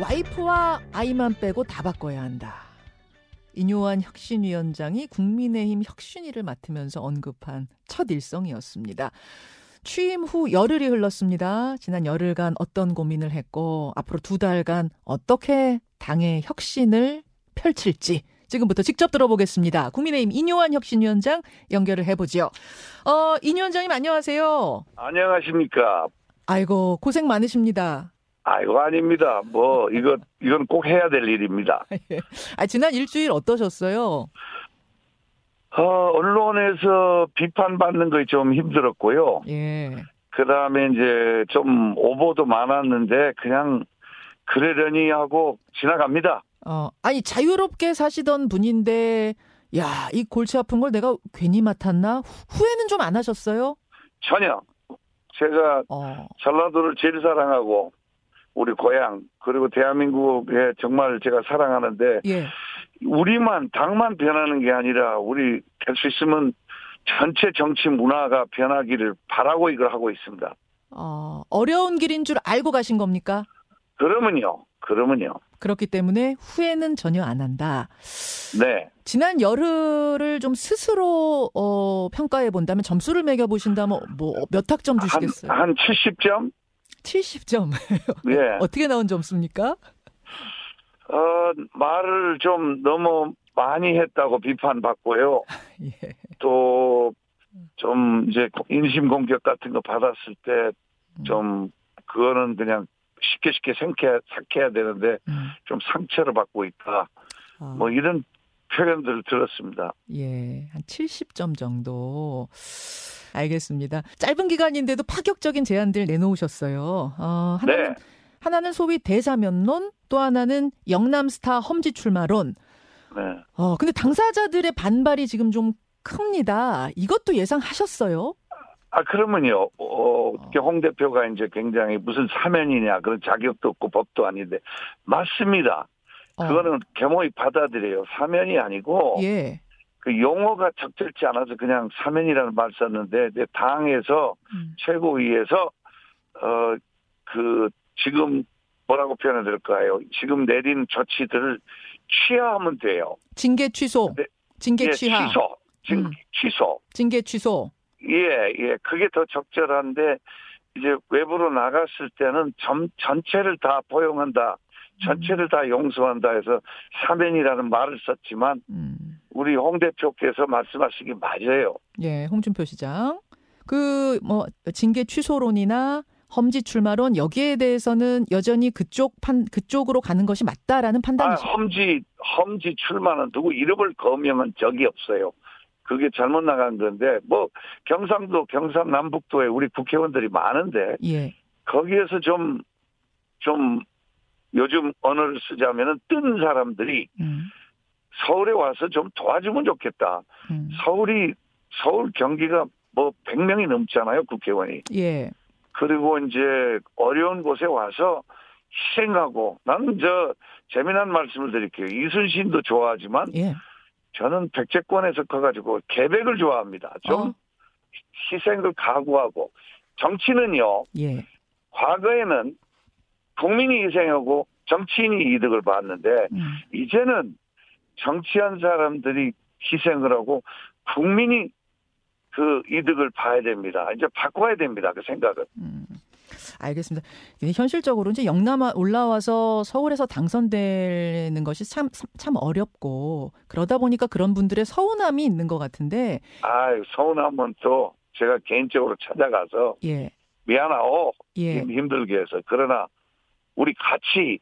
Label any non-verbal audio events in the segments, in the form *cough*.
와이프와 아이만 빼고 다 바꿔야 한다. 인요한 혁신위원장이 국민의힘 혁신위를 맡으면서 언급한 첫 일성이었습니다. 취임 후 열흘이 흘렀습니다. 지난 열흘간 어떤 고민을 했고 앞으로 두 달간 어떻게 당의 혁신을 펼칠지 지금부터 직접 들어보겠습니다. 국민의힘 인요한 혁신위원장 연결을 해보죠. 어, 인 위원장님 안녕하세요. 안녕하십니까. 아이고 고생 많으십니다. 아이고 아닙니다. 뭐 이거 이건 꼭 해야 될 일입니다. *laughs* 아, 지난 일주일 어떠셨어요? 어, 언론에서 비판받는 것이 좀 힘들었고요. 예. 그 다음에 이제 좀 오보도 많았는데 그냥 그러려니 하고 지나갑니다. 어, 아니 자유롭게 사시던 분인데 야, 이 골치 아픈 걸 내가 괜히 맡았나? 후- 후회는 좀 안 하셨어요? 전혀 제가 어. 전라도를 제일 사랑하고 우리 고향 그리고 대한민국에 정말 제가 사랑하는데 예. 우리만 당만 변하는 게 아니라 우리 될 수 있으면 전체 정치 문화가 변하기를 바라고 이걸 하고 있습니다. 어, 어려운 길인 줄 알고 가신 겁니까? 그러면요, 그러면요, 그렇기 때문에 후회는 전혀 안 한다. 네, 지난 열흘을 좀 스스로 어, 평가해 본다면 점수를 매겨 보신다면 뭐 몇 학점 한, 주시겠어요? 한 70점? 70점. 예, *laughs* 어떻게 나온 점수입니까? 어, 말을 좀 너무 많이 했다고 비판받고요. *laughs* 예. 또, 좀 이제 인심 공격 같은 거 받았을 때 좀, 그거는 그냥 쉽게 쉽게 생각해야, 삭해야 되는데 음. 좀 상처를 받고 있다. 아. 뭐 이런 표현들을 들었습니다. 예, 한 70점 정도. 알겠습니다. 짧은 기간인데도 파격적인 제안들 내놓으셨어요. 어, 하나는, 네. 하나는 소위 대사면론, 또 하나는 영남스타 험지 출마론. 네. 어, 근데 당사자들의 반발이 지금 좀 큽니다. 이것도 예상하셨어요? 아, 그러면요, 어, 어떻게 홍 대표가 이제 굉장히 무슨 사면이냐, 그런 자격도 없고 법도 아닌데, 맞습니다. 어, 그거는 개모이 받아들여요. 사면이 아니고, 예. 그 용어가 적절치 않아서 그냥 사면이라는 말 썼는데, 내 당에서, 음, 최고위에서, 어, 그, 지금 뭐라고 표현해야 될까요? 지금 내린 조치들을 취하하면 돼요. 징계 취소. 네. 징계 예, 취하. 취소. 지금 음. 취소. 징계 취소. 예, 예. 그게 더 적절한데, 이제 외부로 나갔을 때는 전, 전체를 다 포용한다. 전체를 다 용서한다 해서 사면이라는 말을 썼지만, 음. 우리 홍 대표께서 말씀하시기 맞아요. 예, 홍준표 시장. 그, 뭐, 징계 취소론이나 험지 출마론, 여기에 대해서는 여전히 그쪽 판, 그쪽으로 가는 것이 맞다라는 아, 판단이죠. 험지, 험지 출마는 누구 이름을 거명한 적이 없어요. 그게 잘못 나간 건데, 뭐, 경상도, 경상남북도에 우리 국회의원들이 많은데, 예. 거기에서 좀, 좀, 요즘 언어를 쓰자면은 뜬 사람들이 음, 서울에 와서 좀 도와주면 좋겠다. 음. 서울이, 서울 경기가 뭐 100명이 넘잖아요, 국회의원이. 예. 그리고 이제 어려운 곳에 와서 희생하고, 나는 저, 재미난 말씀을 드릴게요. 이순신도 좋아하지만, 예. 저는 백제권에서 커가지고 계백을 좋아합니다. 좀 어. 희생을 각오하고, 정치는요, 예. 과거에는 국민이 희생하고 정치인이 이득을 봤는데 음. 이제는 정치한 사람들이 희생을 하고 국민이 그 이득을 봐야 됩니다. 이제 바꿔야 됩니다. 그 생각을. 음. 알겠습니다. 근데 현실적으로 이제 영남 올라와서 서울에서 당선되는 것이 참, 참 어렵고 그러다 보니까 그런 분들의 서운함이 있는 것 같은데 아, 서운하면 또 제가 개인적으로 찾아가서 예. 미안하오 예. 힘- 힘들게 해서 그러나 우리 같이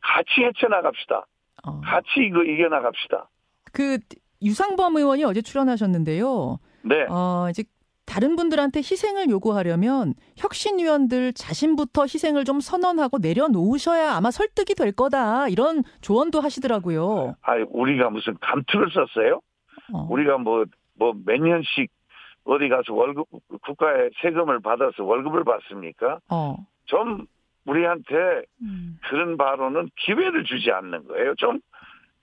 같이 헤쳐나갑시다. 어. 같이 이거 이겨나갑시다. 그 유상범 의원이 어제 출연하셨는데요. 네. 어, 이제 다른 분들한테 희생을 요구하려면 혁신위원들 자신부터 희생을 좀 선언하고 내려놓으셔야 아마 설득이 될 거다. 이런 조언도 하시더라고요. 아, 우리가 무슨 감투를 썼어요? 어. 우리가 뭐, 뭐 몇 년씩 어디 가서 월급, 국가의 세금을 받아서 월급을 받습니까? 어. 좀 우리한테 음. 그런 발언은 기회를 주지 않는 거예요. 좀,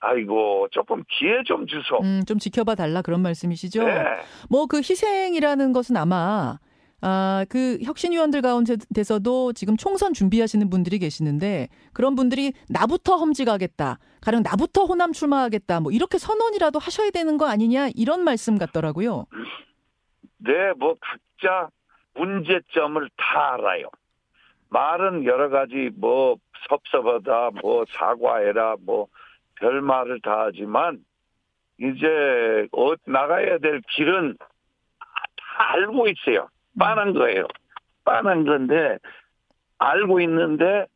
아이고, 조금 기회 좀 주소. 음, 좀 지켜봐 달라 그런 말씀이시죠? 네. 뭐그 희생이라는 것은 아마 아, 그 혁신위원들 가운데서도 지금 총선 준비하시는 분들이 계시는데 그런 분들이 나부터 험지가겠다. 가령 나부터 호남 출마하겠다. 뭐 이렇게 선언이라도 하셔야 되는 거 아니냐 이런 말씀 같더라고요. 네, 뭐 각자 문제점을 다 알아요. 말은 여러 가지 뭐 섭섭하다, 뭐 사과해라, 뭐 별 말을 다 하지만 이제 어, 나가야 될 길은 다 알고 있어요. 빤한 거예요. 빤한 건데 알고 있는데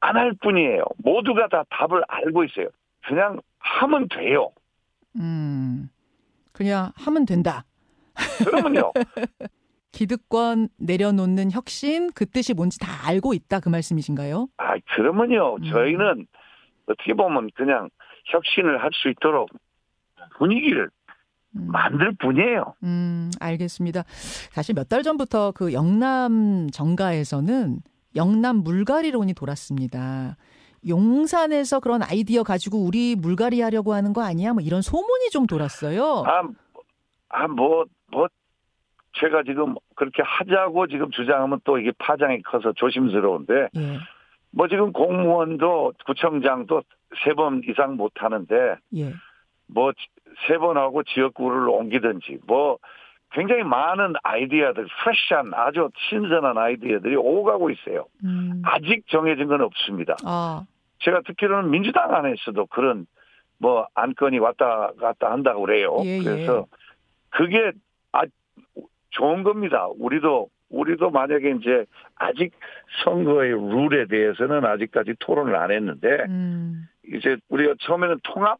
안 할 뿐이에요. 모두가 다 답을 알고 있어요. 그냥 하면 돼요. 음, 그냥 하면 된다. 그러면요. *laughs* 기득권 내려놓는 혁신 그 뜻이 뭔지 다 알고 있다 그 말씀이신가요? 아, 그러면요. 음. 저희는 어떻게 보면 그냥 혁신을 할 수 있도록 분위기를 음. 만들 뿐이에요. 음, 알겠습니다. 사실 몇 달 전부터 그 영남 정가에서는 영남 물갈이론이 돌았습니다. 용산에서 그런 아이디어 가지고 우리 물갈이 하려고 하는 거 아니야? 뭐 이런 소문이 좀 돌았어요. 아, 아, 뭐, 뭐, 제가 지금 그렇게 하자고 지금 주장하면 또 이게 파장이 커서 조심스러운데, 예, 뭐 지금 공무원도 구청장도 세 번 이상 못 하는데, 예. 뭐세 번 하고 지역구를 옮기든지, 뭐 굉장히 많은 아이디어들, 프레시한 아주 신선한 아이디어들이 오가고 있어요. 음, 아직 정해진 건 없습니다. 아, 제가 듣기로는 민주당 안에서도 그런 뭐 안건이 왔다 갔다 한다고 그래요. 예, 예. 그래서 그게 아 좋은 겁니다. 우리도 우리도 만약에 이제 아직 선거의 룰에 대해서는 아직까지 토론을 안 했는데 음, 이제 우리가 처음에는 통합,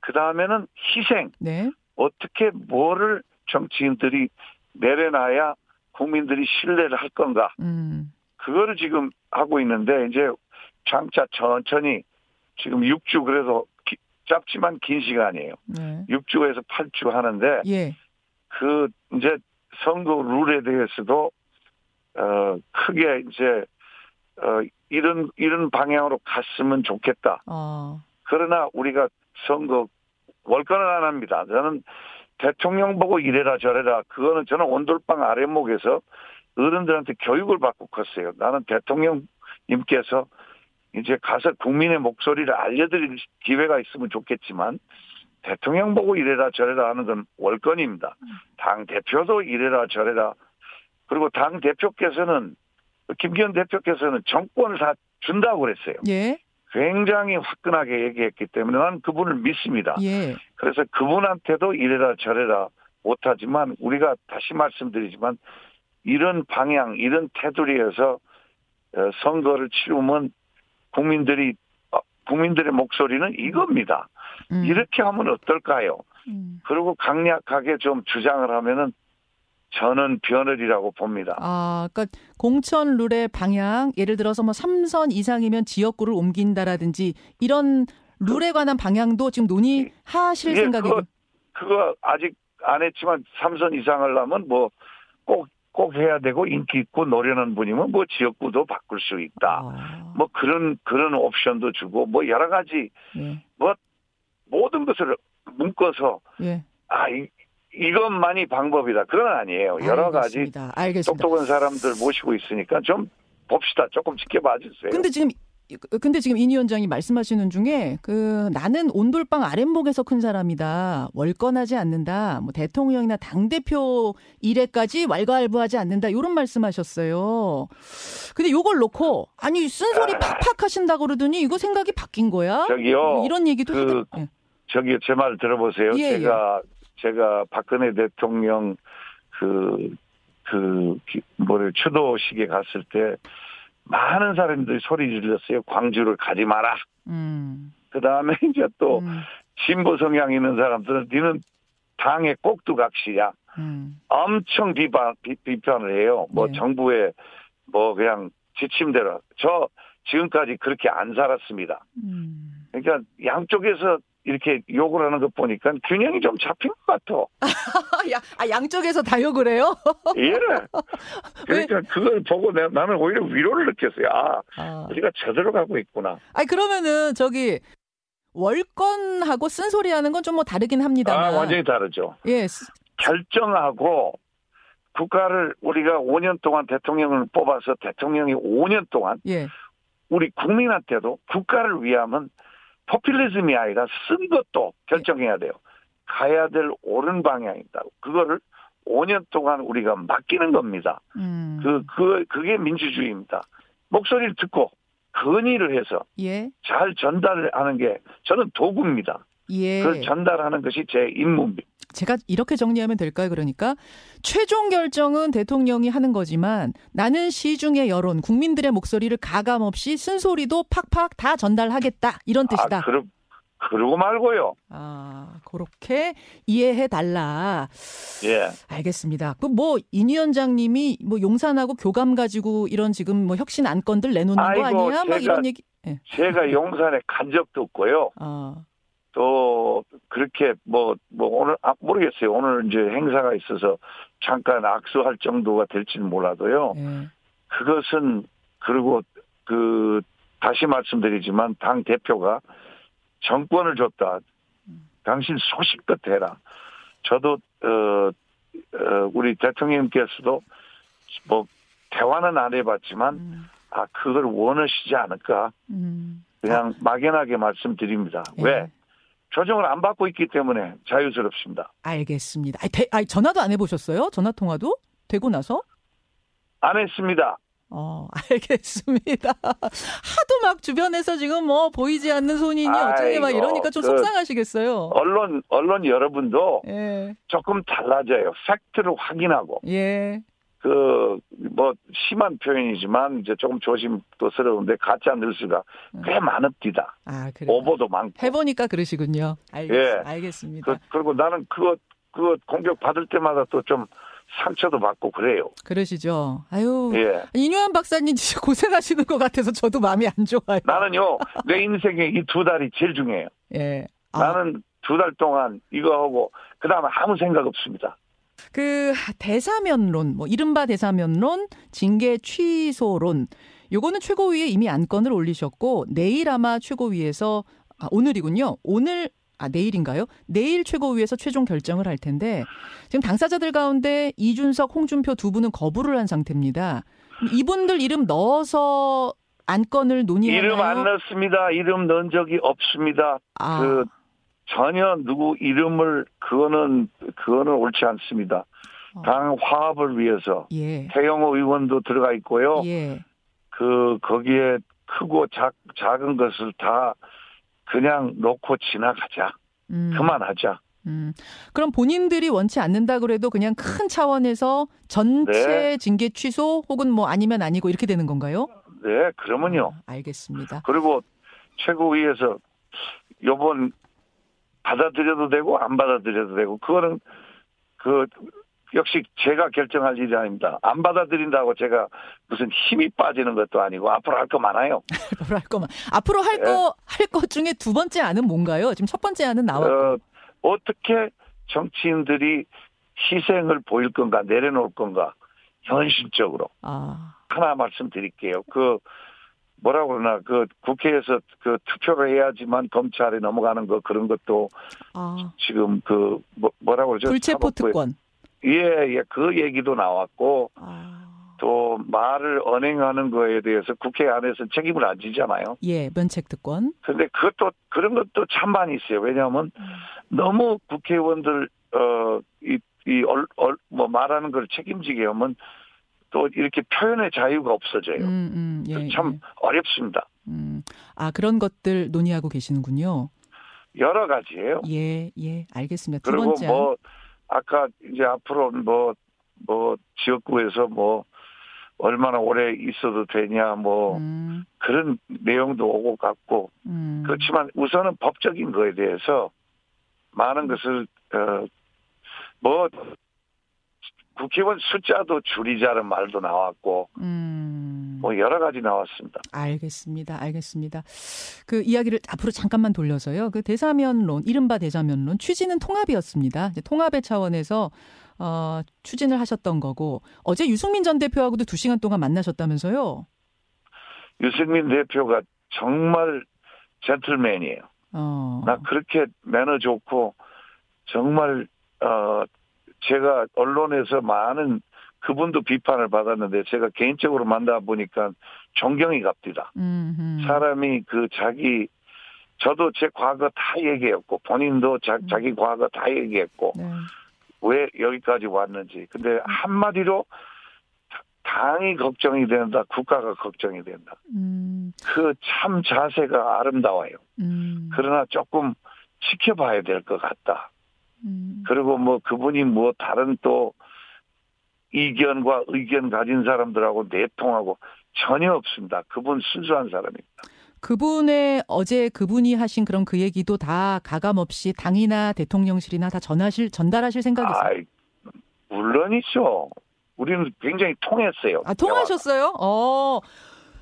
그 다음에는 희생, 네. 어떻게 뭐를 정치인들이 내려놔야 국민들이 신뢰를 할 건가. 음, 그거를 지금 하고 있는데 이제 장차 천천히 지금 6주 그래도 기- 짧지만 긴 시간이에요. 네. 6주에서 8주 하는데 예, 그 이제 선거 룰에 대해서도 어 크게 이제 어 이런 이런 방향으로 갔으면 좋겠다. 어, 그러나 우리가 선거 월권은 안 합니다. 저는 대통령 보고 이래라 저래라 그거는 저는 온돌방 아랫목에서 어른들한테 교육을 받고 컸어요. 나는 대통령님께서 이제 가서 국민의 목소리를 알려드릴 기회가 있으면 좋겠지만 대통령 보고 이래라 저래라 하는 건 월권입니다. 당 대표도 이래라 저래라 그리고 당 대표께서는 김기현 대표께서는 정권을 다 준다고 그랬어요. 예, 굉장히 화끈하게 얘기했기 때문에 나는 그분을 믿습니다. 예, 그래서 그분한테도 이래라 저래라 못하지만 우리가 다시 말씀드리지만 이런 방향, 이런 테두리에서 어, 선거를 치르면 국민들이 어, 국민들의 목소리는 이겁니다. 음, 이렇게 하면 어떨까요? 음. 그리고 강력하게 좀 주장을 하면은 저는 변을이라고 봅니다. 아, 그러니까 공천 룰의 방향, 예를 들어서 뭐 3선 이상이면 지역구를 옮긴다라든지 이런 룰에 관한 방향도 지금 논의하실 예, 생각이고. 그거, 그거 아직 안 했지만 삼선 이상을 하면 뭐꼭꼭 해야 되고 인기 있고 노련한 분이면 뭐 지역구도 바꿀 수 있다. 아, 뭐 그런 그런 옵션도 주고 뭐 여러 가지 예, 모든 것을 묶어서 예. 아 이, 이것만이 방법이다. 그건 아니에요. 여러 가지 알겠습니다. 알겠습니다. 똑똑한 사람들 모시고 있으니까 좀 봅시다. 조금 지켜봐 주세요. 근데 지금 근데 지금 인 위원장이 말씀하시는 중에 그 나는 온돌방 아랫목에서 큰 사람이다. 월권하지 않는다. 뭐 대통령이나 당 대표 일에까지 왈가왈부하지 않는다. 이런 말씀하셨어요. 근데 요걸 놓고 아니 쓴소리 팍팍 하신다 그러더니 이거 생각이 바뀐 거야? 저기요. 이런 얘기도 그 하더. 예. 저기 제 말 들어보세요. 예, 제가 제가 박근혜 대통령 그, 그, 기- 뭐를 추도식에 갔을 때 많은 사람들이 소리 질렀어요. 광주를 가지 마라. 음. 그 다음에 *laughs* 이제 또 음. 진보 성향 있는 사람들은 니는 당의 꼭두각시야. 음. 엄청 비판, 비, 비판을 해요. 뭐 네. 정부의 뭐 그냥 지침대로. 저 지금까지 그렇게 안 살았습니다. 음. 그러니까 양쪽에서 이렇게 욕을 하는 거 보니까 균형이 좀 잡힌 것 같아. *laughs* 야, 아, 양쪽에서 다 욕을 해요? *laughs* 예. 그러니까 그걸 보고 내, 나는 오히려 위로를 느꼈어요. 아, 아. 우리가 제대로 가고 있구나. 아니 그러면은 저기 월권하고 쓴소리 하는 건 좀 뭐 다르긴 합니다만. 아, 완전히 다르죠. 예. 쓰- 결정하고 국가를 우리가 5년 동안 대통령을 뽑아서 대통령이 5년 동안 예. 우리 국민한테도 국가를 위하면 포퓰리즘이 아니라 쓴 것도 결정해야 돼요. 가야 될 옳은 방향이다. 그거를 5년 동안 우리가 맡기는 겁니다. 음. 그, 그, 그게 민주주의입니다. 목소리를 듣고 건의를 해서 예. 잘 전달을 하는 게 저는 도구입니다. 예. 그걸 전달하는 것이 제 임무입니다. 제가 이렇게 정리하면 될까요? 그러니까 최종 결정은 대통령이 하는 거지만 나는 시중의 여론, 국민들의 목소리를 가감 없이 쓴소리도 팍팍 다 전달하겠다. 이런 뜻이다. 아, 그러, 그러고 말고요. 아, 그렇게 이해해 달라. 예. 알겠습니다. 그뭐인 위원장님이 뭐 용산하고 교감 가지고 이런 지금 뭐 혁신 안건들 내놓는 거 아이고, 아니야? 뭐 제가- 이런 얘기. 예. 제가 용산에 간 적도 없고요. 아, 또 그렇게 뭐뭐 오늘 아, 모르겠어요. 오늘 이제 행사가 있어서 잠깐 악수할 정도가 될지는 몰라도요. 예. 그것은 그리고 그 다시 말씀드리지만 당 대표가 정권을 줬다. 당신 소식껏 해라. 저도 어, 어 우리 대통령께서도 뭐 대화는 안 해봤지만 음, 아 그걸 원하시지 않을까 음. 그냥 막연하게 말씀드립니다. 예. 왜 조정을 안 받고 있기 때문에 자유스럽습니다. 알겠습니다. 아니, 대, 아니, 전화도 안 해보셨어요? 전화 통화도 되고 나서? 안 했습니다. 어, 알겠습니다. 하도 막 주변에서 지금 뭐 보이지 않는 손인이 어쩌니 막 이러니까 좀 그- 속상하시겠어요. 언론 언론 여러분도 예, 조금 달라져요. 팩트를 확인하고 예. 그 뭐 심한 표현이지만 이제 조금 조심스러운데 가짜 뉴스가 꽤 많읍니다. 아, 그래. 오보도 많고. 해보니까 그러시군요. 알겠, 예. 알겠습니다. 그, 그리고 나는 그거 그거 공격 받을 때마다 또 좀 상처도 받고 그래요. 그러시죠. 아유. 예. 인유한 박사님 진짜 고생하시는 것 같아서 저도 마음이 안 좋아요. 나는요 내 인생에 이 두 달이 제일 중요해요. 예. 아, 나는 두 달 동안 이거 하고 그 다음에 아무 생각 없습니다. 그 대사면론, 뭐 이른바 대사면론, 징계 취소론. 요거는 최고위에 이미 안건을 올리셨고 내일 아마 최고위에서 아, 오늘이군요. 오늘 아 내일인가요? 내일 최고위에서 최종 결정을 할 텐데 지금 당사자들 가운데 이준석, 홍준표 두 분은 거부를 한 상태입니다. 이분들 이름 넣어서 안건을 논의하나요? 이름 안 넣습니다. 이름 넣은 적이 없습니다. 아, 그 전혀 누구 이름을 그거는 그거는 옳지 않습니다. 어. 당 화합을 위해서 예. 태영호 의원도 들어가 있고요. 예. 그 거기에 크고 작, 작은 것을 다 그냥 놓고 지나가자. 음. 그만하자. 음. 그럼 본인들이 원치 않는다 그래도 그냥 큰 차원에서 전체 네. 징계 취소 혹은 뭐 아니면 아니고 이렇게 되는 건가요? 네, 그러면요. 아, 알겠습니다. 그리고 최고위에서 요번 받아들여도 되고 안 받아들여도 되고 그거는 그 역시 제가 결정할 일이 아닙니다. 안 받아들인다고 제가 무슨 힘이 빠지는 것도 아니고 앞으로 할 거 많아요. 뭐랄 *laughs* 거만 앞으로 할 네. 거할것 중에 두 번째 안은 뭔가요? 지금 첫 번째 안은 나왔고. 어, 어떻게 정치인들이 희생을 보일 건가 내려놓을 건가 현실적으로 아, 하나 말씀드릴게요. 그 뭐라 그러나 그 국회에서 그 투표를 해야지만 검찰에 넘어가는 거 그런 것도 아 지금 그 뭐, 뭐라 그러죠? 불체포 특권. 예, 예, 그 얘기도 나왔고 아, 또 말을 언행하는 거에 대해서 국회 안에서 책임을 안 지잖아요. 예, 면책 특권. 근데 그것도 그런 것도 참 많이 있어요. 왜냐하면 너무 국회의원들 어이이뭐 말하는 걸 책임지게 하면 또 이렇게 표현의 자유가 없어져요. 음, 음, 예, 참 예. 어렵습니다. 음. 아 그런 것들 논의하고 계시는군요. 여러 가지예요. 예, 예, 알겠습니다. 두 그리고 번째 안. 뭐 아까 이제 앞으로 뭐뭐 지역구에서 뭐 얼마나 오래 있어도 되냐 뭐 음, 그런 내용도 오고 갔고 음. 그렇지만 우선은 법적인 거에 대해서 많은 것을 어 뭐 국회의원 숫자도 줄이자는 말도 나왔고 음. 뭐 여러 가지 나왔습니다. 알겠습니다. 알겠습니다. 그 이야기를 앞으로 잠깐만 돌려서요. 그 대사면론, 이른바 대사면론 취지는 통합이었습니다. 이제 통합의 차원에서 어, 추진을 하셨던 거고 어제 유승민 전 대표하고도 두 시간 동안 만나셨다면서요? 유승민 대표가 정말 젠틀맨이에요. 어. 나 그렇게 매너 좋고 정말 어 제가 언론에서 많은 그분도 비판을 받았는데 제가 개인적으로 만나 보니까 존경이 갑니다. 음흠. 사람이 그 자기 저도 제 과거 다 얘기했고 본인도 자, 음. 자기 과거 다 얘기했고 네. 왜 여기까지 왔는지. 근데 한마디로 당이 걱정이 된다. 국가가 걱정이 된다. 음, 그참 자세가 아름다워요. 음, 그러나 조금 지켜봐야 될 것 같다. 음. 그리고 뭐 그분이 뭐 다른 또 이견과 의견 가진 사람들하고 내통하고 전혀 없습니다. 그분 순수한 사람입니다. 그분의 어제 그분이 하신 그런 그 얘기도 다 가감 없이 당이나 대통령실이나 다 전하실 전달하실 생각이세요? 아이, 물론이죠. 우리는 굉장히 통했어요. 아, 통하셨어요? 어.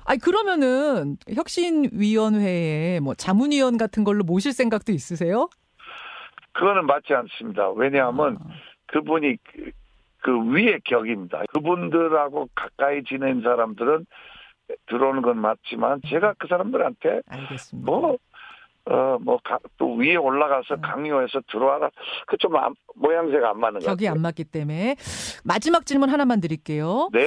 아니 그러면은 혁신위원회에 뭐 자문위원 같은 걸로 모실 생각도 있으세요? 그거는 맞지 않습니다. 왜냐하면 아, 그분이 그, 그 위의 격입니다. 그분들하고 가까이 지낸 사람들은 들어오는 건 맞지만 제가 그 사람들한테 알겠습니다. 뭐, 어, 뭐, 가- 또 위에 올라가서 음. 강요해서 들어와라. 그좀 모양새가 안 맞는 것 격이 같아요. 안 맞기 때문에 마지막 질문 하나만 드릴게요. 네,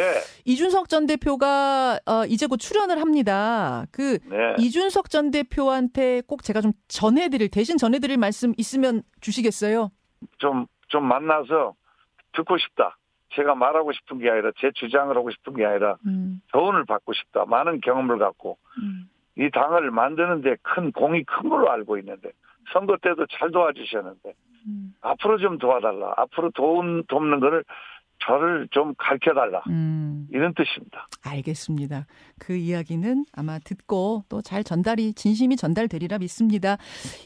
이준석 전 대표가 어, 이제 곧 출연을 합니다. 그 네. 이준석 전 대표한테 꼭 제가 좀 전해드릴 대신 전해드릴 말씀 있으면 주시겠어요? 좀, 좀 만나서 듣고 싶다. 제가 말하고 싶은 게 아니라 제 주장을 하고 싶은 게 아니라 음, 조언을 받고 싶다. 많은 경험을 갖고 음. 이 당을 만드는데 큰 공이 큰 걸로 알고 있는데 선거 때도 잘 도와주셨는데 음. 앞으로 좀 도와달라. 앞으로 도움 돕는 거를 저를 좀 가르쳐 달라. 음, 이런 뜻입니다. 알겠습니다. 그 이야기는 아마 듣고 또 잘 전달이 진심이 전달되리라 믿습니다.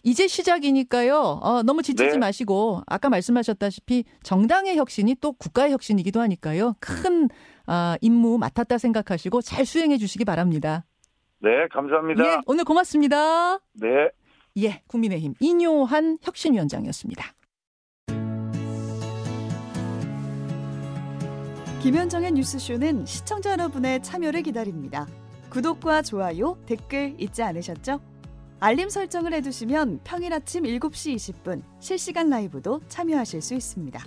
이제 시작이니까요. 어, 너무 지치지 네. 마시고 아까 말씀하셨다시피 정당의 혁신이 또 국가의 혁신이기도 하니까요. 큰 아, 임무 맡았다 생각하시고 잘 수행해 주시기 바랍니다. 네, 감사합니다. 예, 오늘 고맙습니다. 네. 예, 국민의힘 인요한 혁신위원장이었습니다. 김현정의 뉴스쇼는 시청자 여러분의 참여를 기다립니다. 구독과 좋아요, 댓글 잊지 않으셨죠? 알림 설정을 해두시면 평일 아침 7시 20분 실시간 라이브도 참여하실 수 있습니다.